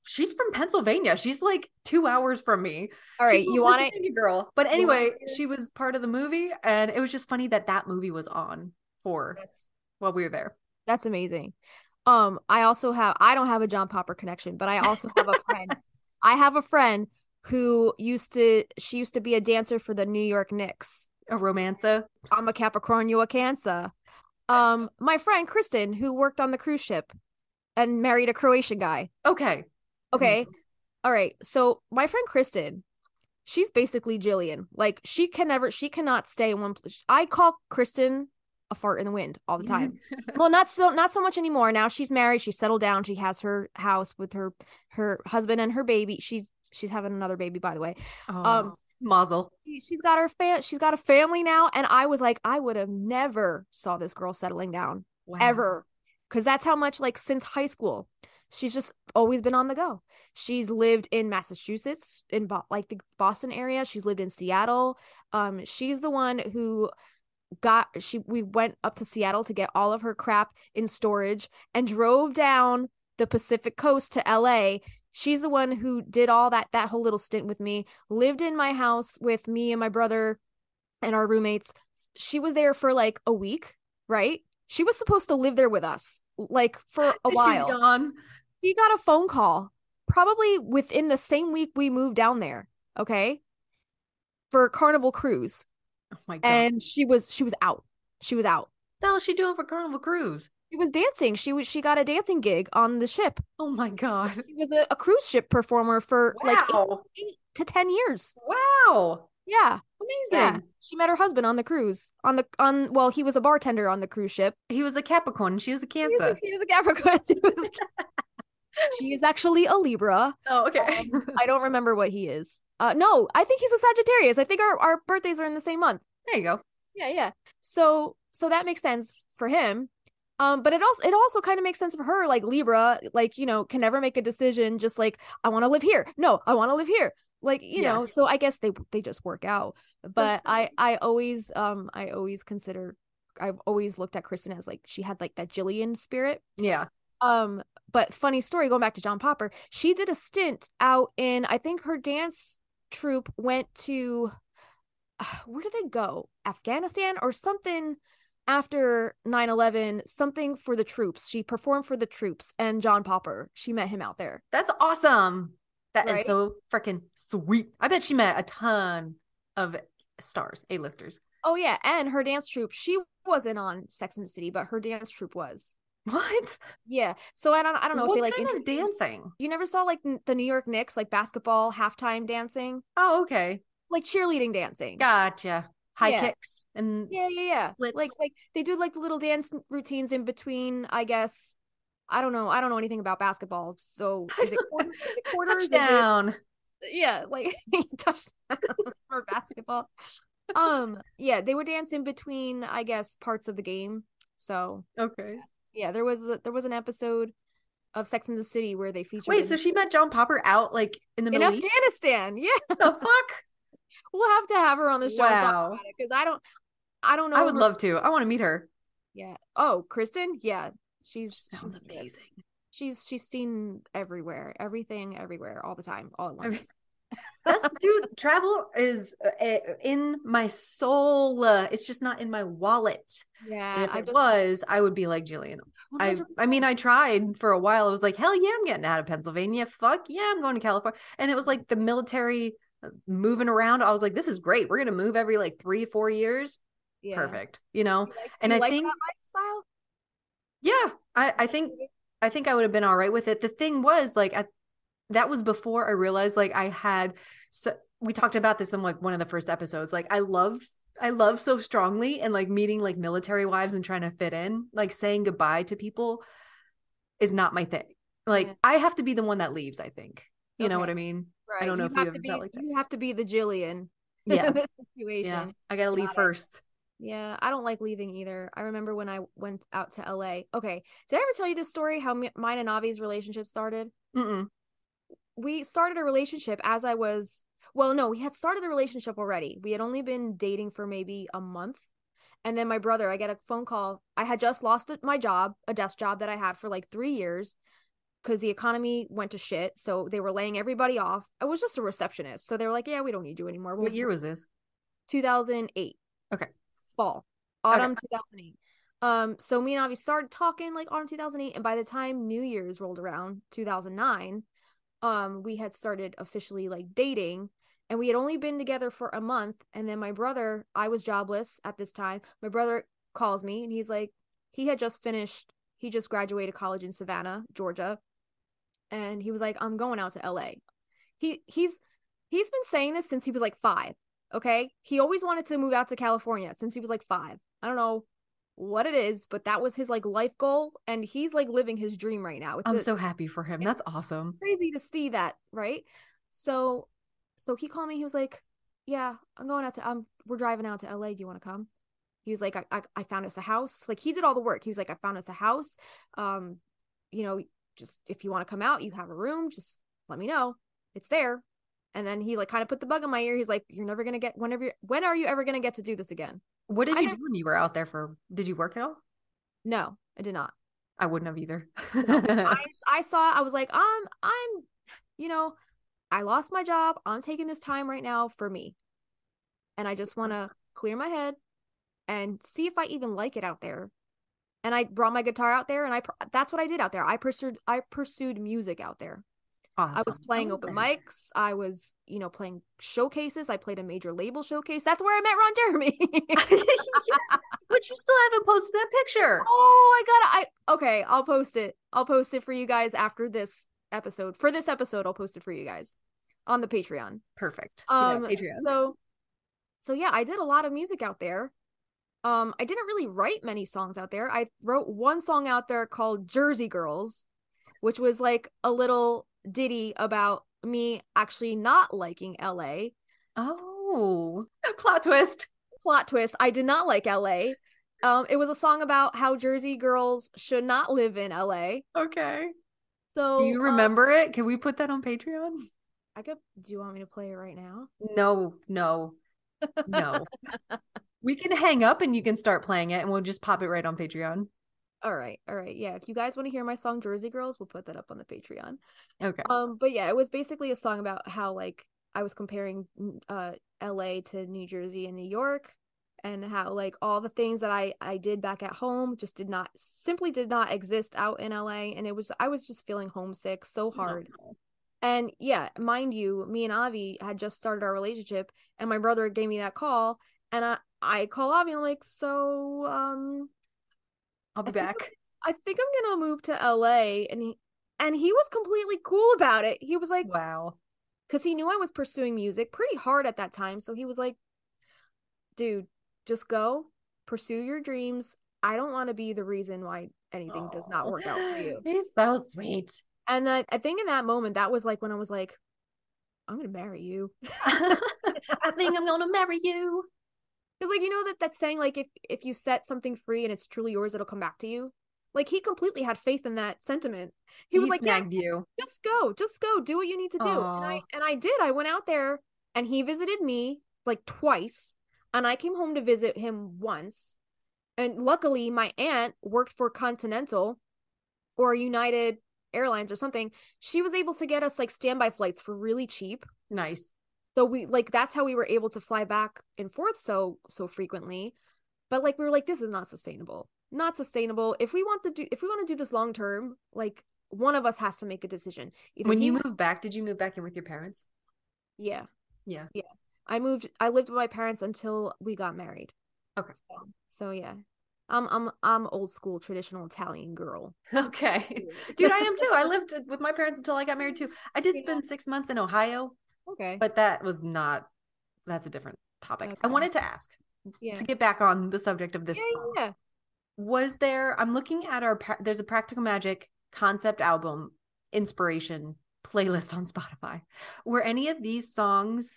she's from Pennsylvania. She's like two hours from me. all right, you want it? Girl? But anyway, she was part of the movie, and it was just funny that that movie was on for That's while we were there. that's amazing. Um, I also have I don't have a John Popper connection, but I also have a friend. I have a friend who used to she used to be a dancer for the New York Knicks. A romanza. I'm a Capricorn, you a Cancer. Um, my friend Kristen, who worked on the cruise ship and married a Croatian guy. Okay. Okay. All right. So my friend Kristen, she's basically Jillian. Like she can never, she cannot stay in one place. I call Kristen a fart in the wind all the time. well, not so, not so much anymore. Now she's married. She's settled down. She has her house with her, her husband and her baby. She's, she's having another baby, by the way. Oh, Um, Mazel. She, she's got her fan. She's got a family now. And I was like, I would have never saw this girl settling down Wow. ever because that's how much like since high school she's just always been on the go. She's lived in massachusetts in Bo- like the boston area. She's lived in seattle. Um she's the one who got she we went up to seattle to get all of her crap in storage and drove down the pacific coast to la she's the one who did all that that whole little stint with me lived in my house with me and my brother and our roommates. She was there for like a week right? She was supposed to live there with us like for a She's while. gone. She got a phone call probably within the same week we moved down there okay for carnival cruise Oh my god. and she was she was out she was out the hell is she doing for Carnival Cruise? she was dancing she was she got a dancing gig on the ship Oh my god. she was a, a cruise ship performer for like eight, eight to ten years Wow. yeah yeah Amazing. she met her husband on the cruise on the on well he was a bartender on the cruise ship He was a Capricorn. She was a He was a- Cancer. She was a Capricorn. She, was she is actually a Libra. Oh, okay. Um, I don't remember what he is. Uh, no, I think he's a Sagittarius. I think our, our birthdays are in the same month. there you go. Yeah, yeah. So so that makes sense for him. Um, but it also it also kind of makes sense for her, like Libra, like you know, can never make a decision. Just like I want to live here. No, I want to live here. Like you know. So I guess they they just work out. But I. I always um I always consider I've always looked at Kristen as like she had like that Jillian spirit. Yeah. Um, but funny story going back to John Popper, she did a stint out in I think her dance troupe went to where did they go? Afghanistan or something after 9/11, something for the troops. She performed for the troops and John Popper. She met him out there. That's awesome. That is Right? so freaking sweet. I bet she met a ton of stars, A-listers. Oh yeah, and her dance troupe, she wasn't on Sex and the City, but her dance troupe was. What? Yeah. So I don't I don't know what if they like kind of dancing? You never saw like n- the New York Knicks like basketball halftime dancing, Oh, okay. like cheerleading dancing. Gotcha. High Yeah. kicks and Yeah, yeah, yeah. Like like they do like the little dance routines in between, I guess. I don't know. I don't know anything about basketball. So is it, quarter, is it quarters? Is it- yeah, like touchdown for basketball. Um, yeah, they would dance in between, I guess, parts of the game. So Okay. yeah, there was a, there was an episode of Sex in the City where they featured Wait, in, so she met John Popper out like in the in Middle East? Afghanistan. Yeah, the fuck? we'll have to have her on the show Wow. because I don't, I don't know. I would her- love to. I want to meet her. Yeah. Oh, Kristen. Yeah, she's Sounds she's good. amazing. She's she's seen everywhere, everything, everywhere, all the time, all at once. That's dude. Travel is uh, uh, in my soul. Uh, it's just not in my wallet. And Yeah, if I it just was, I would be like Jillian. I, I mean, I tried for a while. I was like, hell yeah, I'm getting out of Pennsylvania. Fuck yeah, I'm going to California. And it was like the military uh, moving around. I was like, this is great. We're gonna move every like three, four years. yeah. Perfect. You know? You like- And you I like think- that lifestyle. Yeah. I I think I think I would have been all right with it. The thing was, like, at, that was before I realized, like, I had so we talked about this in like one of the first episodes. Like I love I love so strongly and like meeting like military wives and trying to fit in, like saying goodbye to people is not my thing. Like Yeah. I have to be the one that leaves, I think. You know what I mean? Right. I don't know you if have you to be like you have to be the Jillian Yeah. in this situation. Yeah. I gotta leave Got it. first. Yeah, I don't like leaving either. I remember when I went out to LA. Okay, did I ever tell you this story? How mi- mine and Avi's relationship started? Mm-mm. We started a relationship as I was. Well, no, we had started the relationship already. We had only been dating for maybe a month, and then my brother. I get a phone call. I had just lost my job, a desk job that I had for like three years, because the economy went to shit. So they were laying everybody off. I was just a receptionist, so they were like, "Yeah, we don't need you anymore." What We'll- year was this? 2008. Okay. Fall. Autumn 2008. Um, so me and Avi started talking like autumn 2008, and by the time New Year's rolled around, 2009, um, we had started officially like dating, and we had only been together for a month. And then my brother, I was jobless at this time. My brother calls me, and he's like, he had just finished, he just graduated college in Savannah, Georgia, and he was like, I'm going out to LA. He he's he's been saying this since he was like five. Okay. He always wanted to move out to California since he was like five. I don't know what it is, but that was his like life goal. And he's like living his dream right now. It's I'm a- so happy for him. That's awesome. crazy to see that, right? So so he called me, he was like, Yeah, I'm going out to um we're driving out to LA. Do you want to come? He was like, I, I I found us a house. Like he did all the work. He was like, I found us a house. Um, you know, just if you want to come out, you have a room, just let me know. It's there. And then he like kind of put the bug in my ear. He's like, You're never gonna get whenever when are you ever gonna get to do this again? What did I you do when you were out there for did you work at all? No, I did not. I wouldn't have either. I I saw I was like, um, I'm you know, I lost my job. I'm taking this time right now for me. And I just want to clear my head and see if I even like it out there. And I brought my guitar out there and I that's what I did out there. I pursued I pursued music out there. Awesome. I was playing open mics. I was, you know, playing showcases. I played a major label showcase. That's where I met Ron Jeremy. but you still haven't posted that picture. Oh, I gotta. I okay. I'll post it. I'll post it for you guys after this episode. For this episode, I'll post it for you guys on the Patreon. Perfect. Um, yeah, Patreon. so, so yeah, I did a lot of music out there. Um, I didn't really write many songs out there. I wrote one song out there called Jersey Girls, which was like a little ditty about me actually not liking LA. oh, plot twist. Plot twist: I did not like LA. Um, it was a song about how Jersey girls should not live in LA. Okay. So Do you um, remember it? Can we put that on Patreon? I could. Do you want me to play it right now? No, no, no. we can hang up and you can start playing it and we'll just pop it right on Patreon. All right, all right. Yeah, if you guys want to hear my song Jersey Girls, we'll put that up on the Patreon. Okay. Um, but yeah, it was basically a song about how like I was comparing uh LA to New Jersey and New York and how like all the things that I I did back at home just did not simply did not exist out in LA and it was I was just feeling homesick so hard. And yeah, mind you, me and Avi had just started our relationship and my brother gave me that call and I I call Avi and I'm like, "So, um I'll be I think back. I think I'm gonna move to LA and he and he was completely cool about it. He was like Wow. because he knew I was pursuing music pretty hard at that time. So he was like, dude, just go, pursue your dreams. I don't want to be the reason why anything does not work out for you. He's so sweet. And I, I think in that moment, that was like when I was like, I'm gonna marry you. I think I'm gonna marry you. Because like you know that that saying like if if you set something free and it's truly yours, it'll come back to you. Like he completely had faith in that sentiment. He was like, yeah, you. just go, just go, do what you need to do. And I and I did. I went out there and he visited me like twice, and I came home to visit him once. And luckily, my aunt worked for Continental or United Airlines or something. She was able to get us like standby flights for really cheap. Nice. So we like that's how we were able to fly back and forth so so frequently. But like we were like this is not sustainable. Not sustainable. If we want to do if we want to do this long term, like one of us has to make a decision. Either When you wa- moved back, did you move back in with your parents? yeah. Yeah. yeah I moved I lived with my parents until we got married. Okay. So, so yeah. I'm I'm I'm old school traditional Italian girl. Okay. Dude, I am too. I lived with my parents until I got married too. I did spend six months in Ohio Okay. but that was not. That's a different topic. I wanted to ask yeah. to get back on the subject of this yeah, song. yeah. Was there? I'm looking at our. There's a Practical Magic concept album inspiration playlist on Spotify. Were any of these songs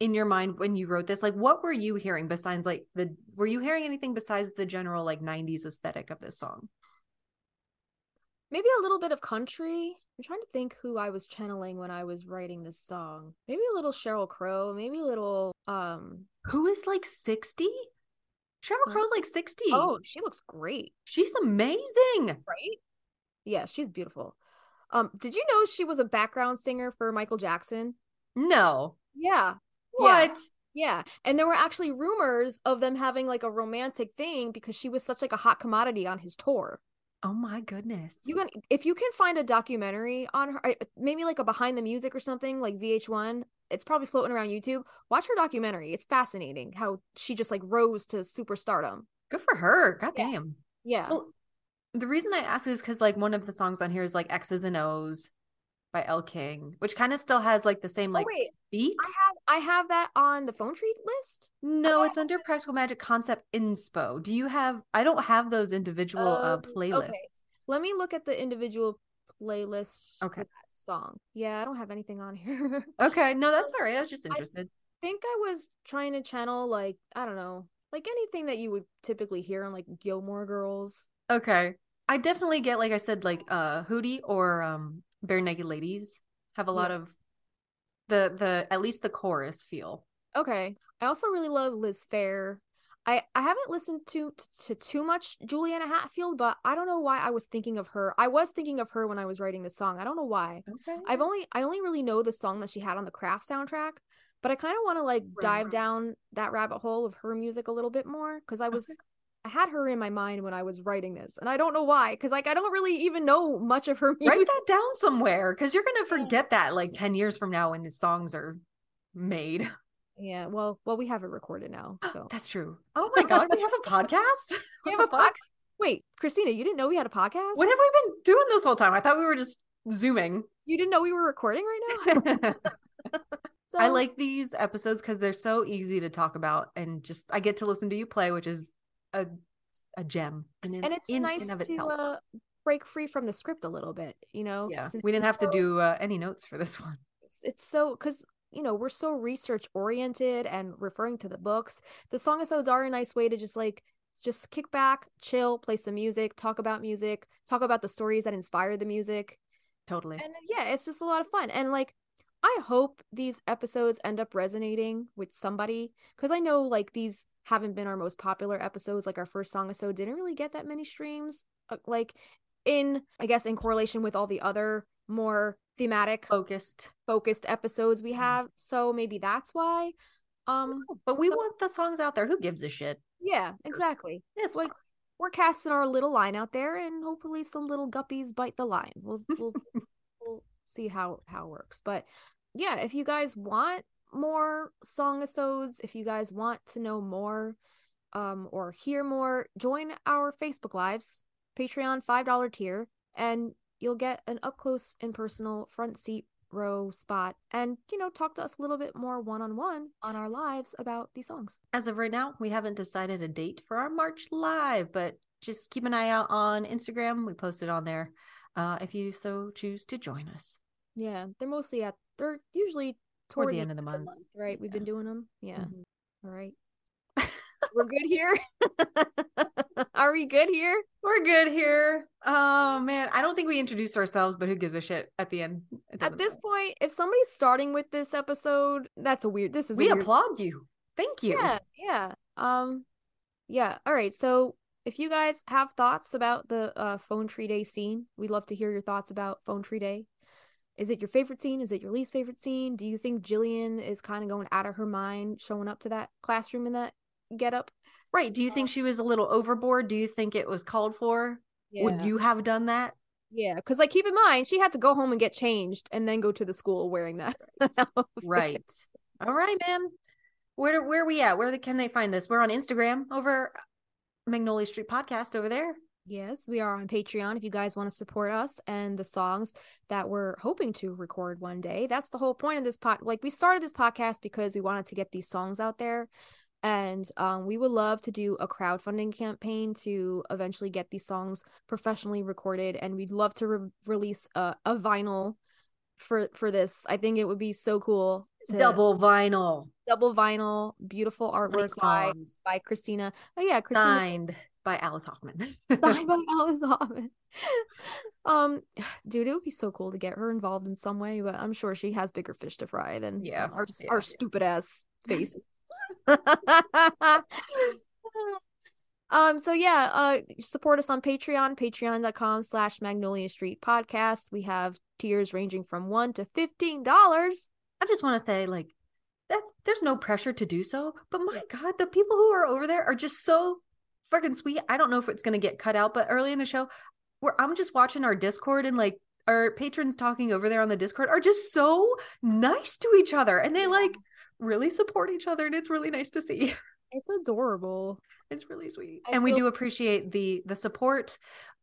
in your mind when you wrote this? Like, what were you hearing besides like the? Were you hearing anything besides the general like '90s aesthetic of this song? Maybe a little bit of country. I'm trying to think who I was channeling when I was writing this song. Maybe a little Sheryl Crow. Maybe a little um. Who is like 60? Sheryl Crow's like 60. Oh, she looks great, she's amazing. right? Yeah, she's beautiful. Um, did you know she was a background singer for Michael Jackson? No. Yeah, What? yeah. And there were actually rumors of them having like a romantic thing because she was such like a hot commodity on his tour. Oh my goodness. You can if you can find a documentary on her, maybe like a behind the music or something like VH1. It's probably floating around YouTube. Watch her documentary. It's fascinating how she just like rose to superstardom. Good for her. God Yeah. damn. Yeah. Well, the reason I ask is because like one of the songs on here is like X's and O's by Elle King, which kind of still has like the same oh, like oh wait, beat. I have I have that on the phone tree list. No, it's under Practical Magic Concept Inspo. Do you have? I don't have those individual uh Um, playlists. Okay. Let me look at the individual playlists. Okay. for that song. Yeah, I don't have anything on here. Okay, no, that's all right. I was just I- interested. think I was trying to channel like I don't know, like anything that you would typically hear on like Gilmore Girls. Okay, I definitely get like I said, like uh Hootie or um Barenaked Ladies have a lot of the the at least the chorus feel. Okay. I also really love Liz Phair. I I haven't listened to to too much Juliana Hatfield, but I don't know why I was thinking of her. I was thinking of her when I was writing the song. I don't know why. Okay, I've only I only really know the song that she had on the Craft soundtrack, but I kind of want to like dive down that rabbit hole of her music a little bit more because I was I had her in my mind when I was writing this, and I don't know why because like I don't really even know much of her music. write that down somewhere because you're gonna forget that like ten years from now when the songs are made. Yeah, well, well, we have it recorded now, so That's true. Oh my god, we have a podcast. we have a podcast. Wait, Kristina, you didn't know we had a podcast? What have we been doing this whole time? I thought we were just zooming. You didn't know we were recording right now? So, I like these episodes because they're so easy to talk about, and just I get to listen to you play, which is a a gem. In, and it's in, nice in to uh, break free from the script a little bit, you know? yeah, we didn't have to do uh, any notes for this one. It's so because you know we're so research oriented and referring to the books. The song episodes are a nice way to just like just kick back, chill, play some music, talk about music, talk about the stories that inspired the music, Totally. and yeah, it's just a lot of fun. And like, I hope these episodes end up resonating with somebody because I know like these haven't been our most popular episodes. Like our first song episode didn't really get that many streams. Uh, like in I guess in correlation with all the other more thematic Focused. focused episodes we Mhm. have. So maybe that's why. Um, But we so- want the songs out there. Who gives a shit? yeah, exactly. It's Like we're casting our little line out there, and hopefully some little guppies bite the line. We'll we'll see how how it works. But yeah, if you guys want more song episodes, if you guys want to know more, um, or hear more, join our Facebook lives, Patreon five dollar tier, and you'll get an up close and personal front seat row spot, and you know talk to us a little bit more one on our lives about these songs. As of right now, we haven't decided a date for our March live, but just keep an eye out on Instagram. We posted on there uh, if you so choose to join us. Yeah, they're mostly at they're usually Toward toward the end of the month. right? We've been doing them. Yeah. Mhm. All right. We're good here. Are we good here? We're good here. Oh man, I don't think we introduced ourselves, but who gives a shit at the end? At this matter. point, if somebody's starting with this episode, that's a weird. This is we weird- applaud you. Thank you. Yeah, yeah. Um, yeah. All right. So if you guys have thoughts about the uh, phone tree day scene, we'd love to hear your thoughts about phone tree day. Is it your favorite scene? Is it your least favorite scene? Do you think Jillian is kind of going out of her mind showing up to that classroom in that get up? Right. Do you think she was a little overboard? Do you think it was called for? Would you have done that? Yeah, because like keep in mind, she had to go home and get changed and then go to the school wearing that. Right. All right, man. Where where are we at? Where the, can they find this? We're on Instagram over Magnolia Street Podcast over there. Yes, we are on Patreon if you guys want to support us and the songs that we're hoping to record one day. That's the whole point of this pod. Like we started this podcast because we wanted to get these songs out there. And um, we would love to do a crowdfunding campaign to eventually get these songs professionally recorded. And we'd love to re- release a, a vinyl for for this. I think it would be so cool. To, Double vinyl. double vinyl, beautiful artwork by by Kristina. Oh yeah, Kristina Signed by Alice Hoffman. signed by Alice Hoffman. Um, dude, it would be so cool to get her involved in some way, but I'm sure she has bigger fish to fry than Yeah, our yeah, our yeah. stupid ass faces. Um, so yeah, uh, support us on Patreon, patreon.com slash Magnolia Street Podcast. We have tiers ranging from one to fifteen dollars. I just want to say, like, that there's no pressure to do so, but my God, the people who are over there are just so fucking sweet. I don't know if it's gonna get cut out, but early in the show, where I'm just watching our Discord and like our patrons talking over there on the Discord are just so nice to each other, and they like really support each other, and it's really nice to see. It's adorable. It's really sweet. I and we do appreciate the the support,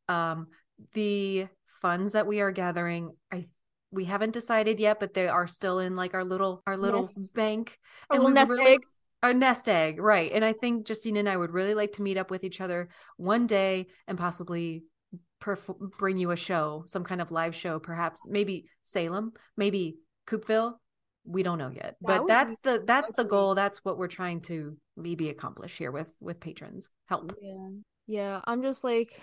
um, the funds that we are gathering. I we haven't decided yet, but they are still in like our little our little Nest. bank. A And little we nest really- egg. A nest egg, right. And I think Justina and I would really like to meet up with each other one day and possibly perf- bring you a show, some kind of live show, perhaps maybe Salem, maybe Coupeville. We don't know yet, That but that's the that's the goal. That's what we're trying to maybe accomplish here with with patrons. Help. Yeah. Yeah. I'm just like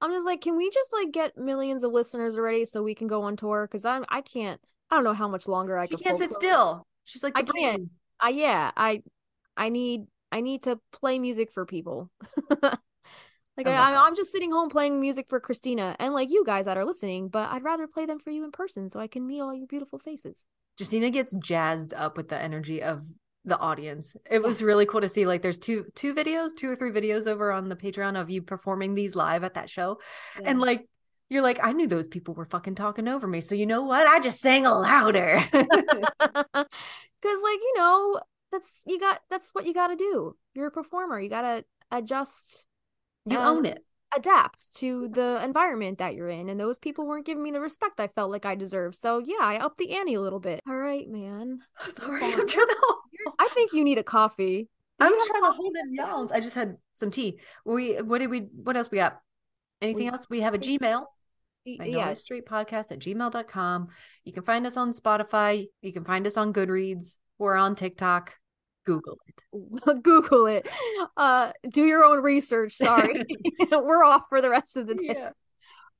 I'm just like, can we just like get millions of listeners already so we can go on tour? Because I'm I can't I don't know how much longer I She can can't sit still. She's like I can't. I yeah, I I need I need to play music for people. like I I, I'm, I'm just sitting home playing music for Kristina and like you guys that are listening, but I'd rather play them for you in person so I can meet all your beautiful faces. Justina gets jazzed up with the energy of the audience. It was really cool to see. Like, there's two two videos, two or three videos over on the Patreon of you performing these live at that show, and like. You're like, I knew those people were fucking talking over me. So you know what? I just sang louder. because like you know that's you got that's what you got to do you're a performer you got to adjust you Um, own it. adapt to the environment that you're in and those people weren't giving me the respect i felt like i deserved so yeah i upped the ante a little bit all right man Sorry, fine. I'm trying to. i think you need a coffee I'm you trying to hold town? balance. I just had some tea. We what did we? What else we got? Anything We- else? We have a Gmail. Magnolia yeah Street Podcast at gmail.com. You can find us on Spotify. You can find us on Goodreads. We're on TikTok. Google it. google it uh do your own research sorry we're off for the rest of the day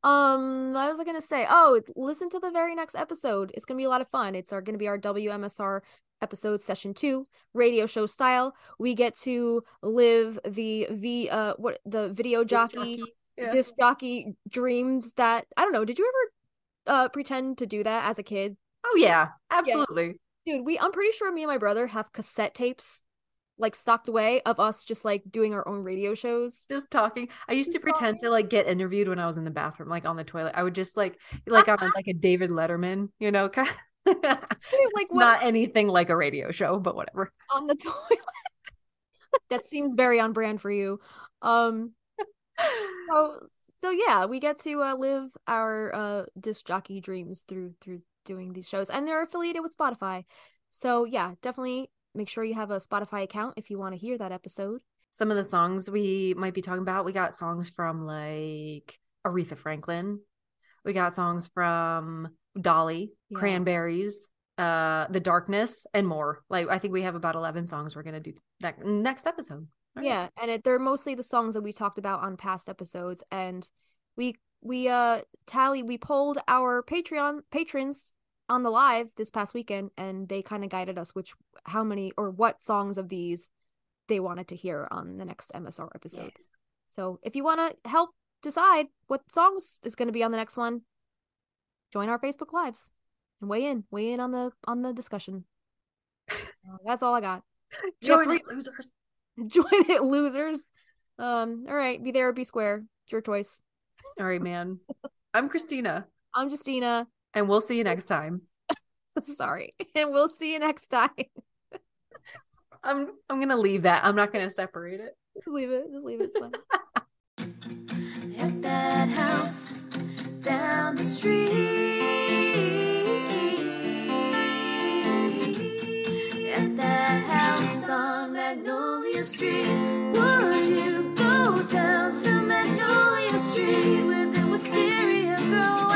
Um, what was I gonna say? Oh, listen to the very next episode. It's gonna be a lot of fun. It's our gonna be our WMSR episode session two, radio show style. We get to live the v uh what the video jockey Yeah. disc jockey dreams that I don't know. Did you ever uh pretend to do that as a kid? oh yeah, absolutely. Dude, we I'm pretty sure me and my brother have cassette tapes like stocked away of us just like doing our own radio shows. Just talking. I used to Just pretend to like get interviewed when I was in the bathroom, like on the toilet. I would just like like on like a David Letterman, you know, kind of. like it's what- not anything like a radio show, but whatever. on the toilet. that seems very on brand for you. Um so so yeah, we get to uh, live our uh disc jockey dreams through through doing these shows and they're affiliated with Spotify. So yeah, definitely make sure you have a Spotify account if you want to hear that episode. Some of the songs we might be talking about, we got songs from like Aretha Franklin. We got songs from Dolly, Yeah. Cranberries, uh, The Darkness, and more. Like I think we have about eleven songs we're gonna do that next episode. Right. Yeah, and it, they're mostly the songs that we talked about on past episodes and we we uh tally we polled our Patreon patrons on the live this past weekend and they kind of guided us which how many or what songs of these they wanted to hear on the next MSR episode. So if you want to help decide what songs is going to be on the next one, join our Facebook lives and weigh in, weigh in on the on the discussion. Uh, That's all I got. Join three- it, losers. Join it, losers. Um, all right, be there be square. It's your choice. All right, man. I'm Kristina, I'm Justina. and we'll see you next time. Sorry. And we'll see you next time. I'm I'm gonna leave that. I'm not gonna separate it. Just leave it. Just leave it. It's fine. that house down the street. At that house on Magnolia Street. Would you go down to Magnolia street with a wisteria girl.